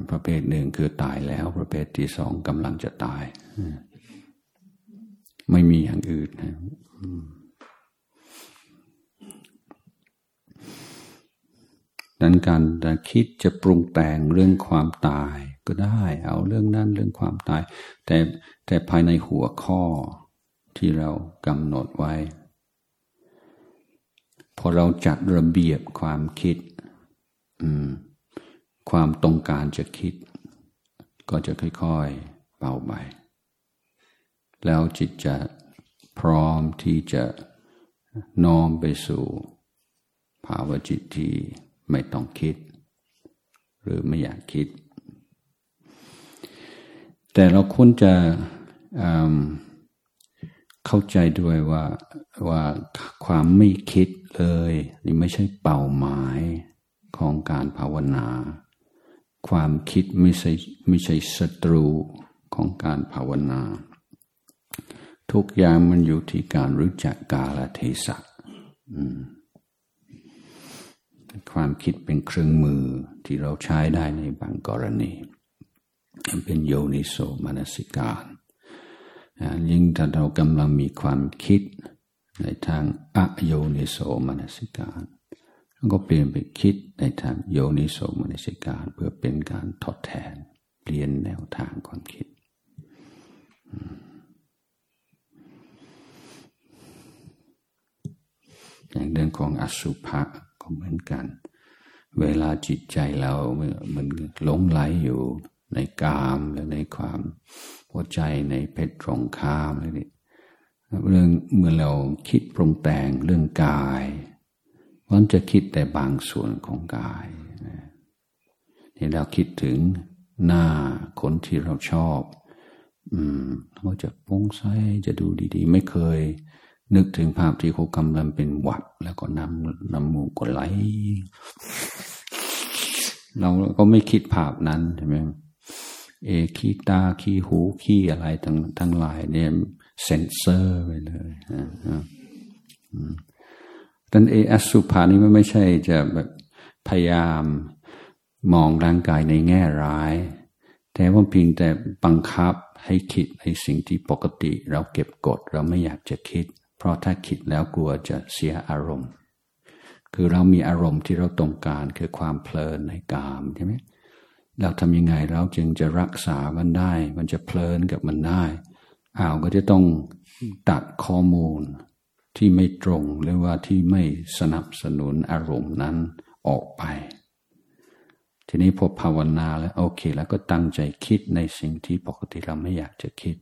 ประเภทหนึ่งคือตายแล้ว ประเภทที่สองกำลังจะตาย ไม่มีอย่างอื่นนะ ดังการคิดจะปรุงแต่งเรื่องความตายก็ได้ เอาเรื่องนั้นเรื่องความตาย แต่แต่ภายในหัวข้อที่เรากำหนดไว้ พอเราจัดระเบียบความคิด ความต้องการจะคิด ก็จะค่อยๆเบาไป แล้วจิตจะพร้อมที่จะน้อมไปสู่ภาวะจิตที่ ไม่ต้องคิด หรือไม่อยากคิด แต่เราควรจะเข้าใจด้วยว่าว่าความไม่คิดเลยนี่ไม่ใช่เป้าหมายของการภาวนา ความคิดไม่ใช่ไม่ใช่ศัตรูของการภาวนา ทุกอย่างมันอยู่ที่การรู้จักกาลเทศะ ความคิดเป็นเครื่องมือที่เราใช้ได้ในบางกรณีมันเป็นโยนิโสมนสิการยิ่งถ้าเรากำลังมีความคิดในทางอโยนิโสมนสิการก็เปลี่ยนไปคิดในทางโยนิโสมนสิการ เพื่อเป็นการทดแทน เปลี่ยนแนวทางความคิด อย่างเรื่องของอสุภะ ก็เหมือนกัน เวลาจิตใจเรามันหลงไหลอยู่ในกามหรือในความหัวใจในเพชรตรงข้ามอะไรนี่เรื่องเมื่อเราคิดปรุงแต่งเรื่องกายมันจะคิดแต่บางส่วนของกายนี่เราคิดถึงหน้าคนที่เราชอบ อืมเราจะปงใสจะดูดี ๆ ไม่เคย นึกถึงภาพที่เขากำลังเป็นหวัด แล้วก็น้ำน้ำมูกก็ไหล เราก็ไม่คิดภาพนั้นใช่ไหมเอขี้ตาขี้หูขี้อะไรทั้งทั้งหลายเนี่ยเซนเซอร์ไปเลยดันเออสุภานี้มันไม่ใช่จะแบบพยายามมองร่างกายในแง่ร้าย แต่ว่าเพียงแต่บังคับให้คิดในสิ่งที่ปกติ เราเก็บกดเราไม่อยากจะคิด เพราะถ้าคิดแล้วกลัวจะเสียอารมณ์ คือเรามีอารมณ์ที่เราต้องการคือความเพลินในกามใช่ไหมเราทำยังไงเราจึงจะรักษามันได้ มันจะเพลินกับมันได้อ้าวก็จะต้องตัดข้อมูลที่ไม่ตรงหรือว่าที่ไม่สนับสนุนอารมณ์นั้นออกไป ทีนี้พอภาวนาแล้วโอเค แล้วก็ตั้งใจคิดในสิ่งที่ปกติเราไม่อยากจะคิด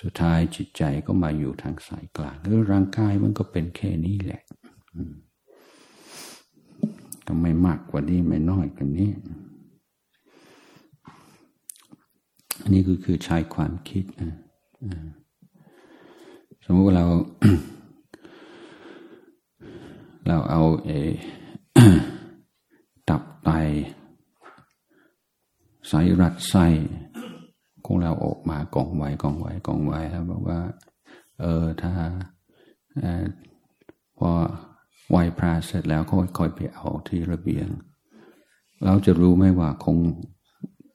สุดท้ายจิตใจก็มาอยู่ทางสายกลางหรือร่างกายมันก็เป็นแค่นี้แหละก็ไม่มากกว่านี้ไม่น้อยกว่านี้ อันนี้คือคือใช้ความคิดนะสมมติเรา เราเอาเอตับไตสายรัดไส้ ของเราออกมากองไว้กองไว้กองไว้แล้วบอกว่า เออถ้าพอไหวพระเสร็จแล้วค่อยๆไปเอาที่ระเบียง เราจะรู้ไหมว่าคง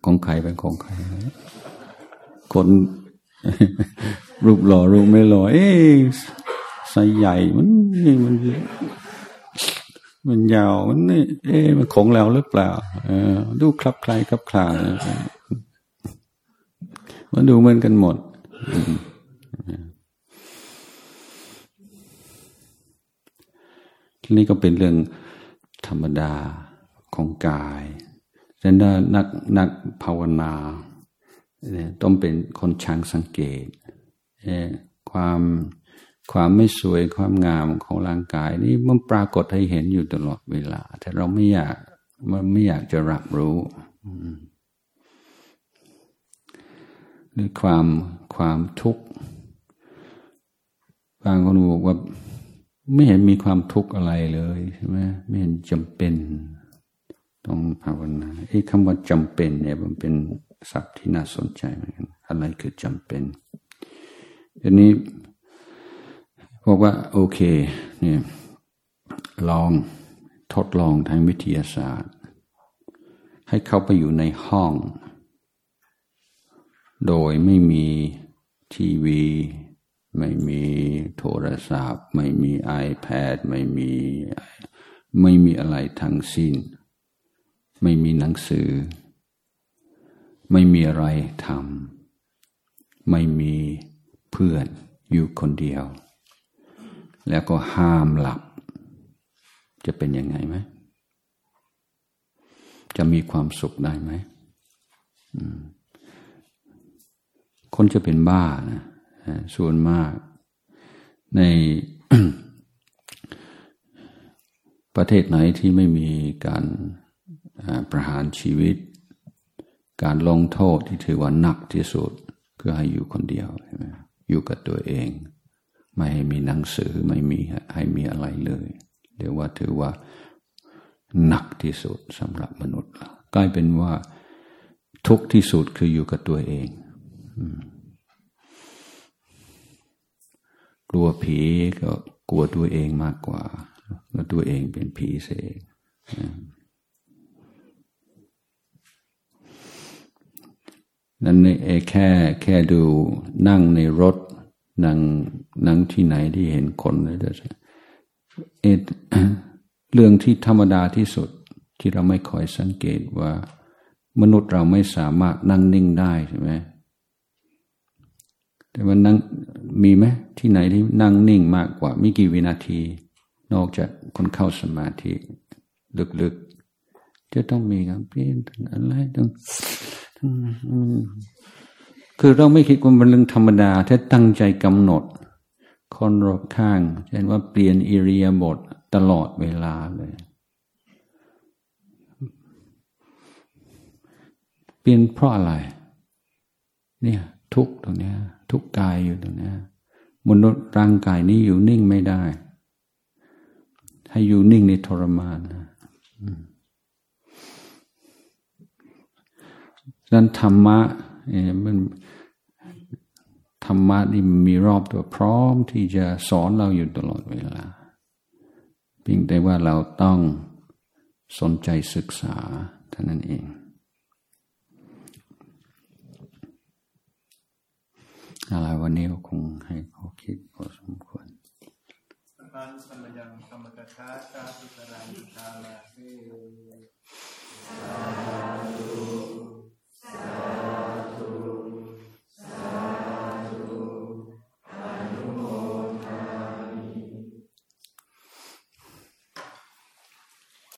ของใครเป็นของใคร คนรูปหล่อรูปไม่หล่อเอ๊ใส่ใหญ่มันนี่มัน มันยาวมันนี่เอ๊มันของเราหรือเปล่า เออ ดูคลับคลายคลับคลา มันดูเหมือนกันหมด นี่ก็เป็นเรื่องธรรมดาของกายฉะนั้นนักนักภาวนาต้องเป็นคนช่างสังเกต ความความไม่สวยความงามของร่างกายนี่มันปรากฏให้เห็นอยู่ตลอดเวลา แต่เราไม่อยากมันไม่อยากจะรับรู้ หรือความความทุกข์บางคนบอกว่าไม่เห็นมีความทุกข์อะไรเลยใช่ไหมไม่เห็นจำเป็น ต้องภาวนาไอ้คำว่าจำเป็นเนี่ยมันเป็นศัพท์ที่น่าสนใจเหมือนกันอะไรคือจำเป็นอันนี้บอกว่าโอเคเนี่ยลองทดลองทางวิทยาศาสตร์ ให้เข้าไปอยู่ในห้อง โดยไม่มีทีวี ไม่มีโทรศัพท์ ไม่มี iPad ไม่มีไม่มีอะไรทั้งสิ้น ไม่มีหนังสือ ไม่มีอะไรทำไม่มีเพื่อนอยู่คนเดียว แล้วก็ห้ามหลับ จะเป็นยังไงไหมจะมีความสุขได้ไหม คนจะเป็นบ้านะส่วนมาก ในประเทศไหนที่ไม่มีการประหารชีวิต การลงโทษที่ถือว่าหนักที่สุดคือให้อยู่คนเดียวใช่ไหมอยู่กับตัวเอง ไม่ให้มีหนังสือไม่มีให้มีอะไรเลยเรียกว่าถือว่าหนักที่สุดสำหรับมนุษย์กลายเป็นว่าทุกที่สุดคืออยู่กับตัวเอง กลัวผีก็กลัวตัวเองมากกว่า แล้วตัวเองเป็นผีเสียนั่นเอแค่แค่ดูนั่งในรถ นั่งนั่งที่ไหนที่เห็นคนเลยเด้อเอเรื่องที่ธรรมดาที่สุดที่เราไม่คอยสังเกตว่า มนุษย์เราไม่สามารถนั่งนิ่งได้ใช่ไหม แต่ว่านั่งมีไหมที่ไหนที่นั่งนิ่งมากกว่ามีกี่วินาที นอกจากคนเข้าสมาธิลึกๆ จะต้องมีครับพี่ยนอะไรต้องคือเราไม่คิดว่ามันเรื่องธรรมดา ถ้าตั้งใจกำหนด คนรอบข้างเช่นว่าเปลี่ยนอิริยาบถตลอดเวลาเลย เปลี่ยนเพราะอะไร เนี่ย ทุกตรงนี้ทุกกายอยู่ตรงนี้มนุษย์ร่างกายนี้อยู่นิ่งไม่ได้ ให้อยู่นิ่งในทรมานนะนั้นธรรมะมันธรรมะนี่มีรอบตัวพร้อมที่จะสอนเราอยู่ตลอดเวลาเพียงแต่ว่าเราต้องสนใจศึกษาเท่านั้นเอง อะไรวันนี้ก็คงให้เขาคิดพอสมควรตันมยังธรรมกถาตาสุตรังตาลาเสสาธุสา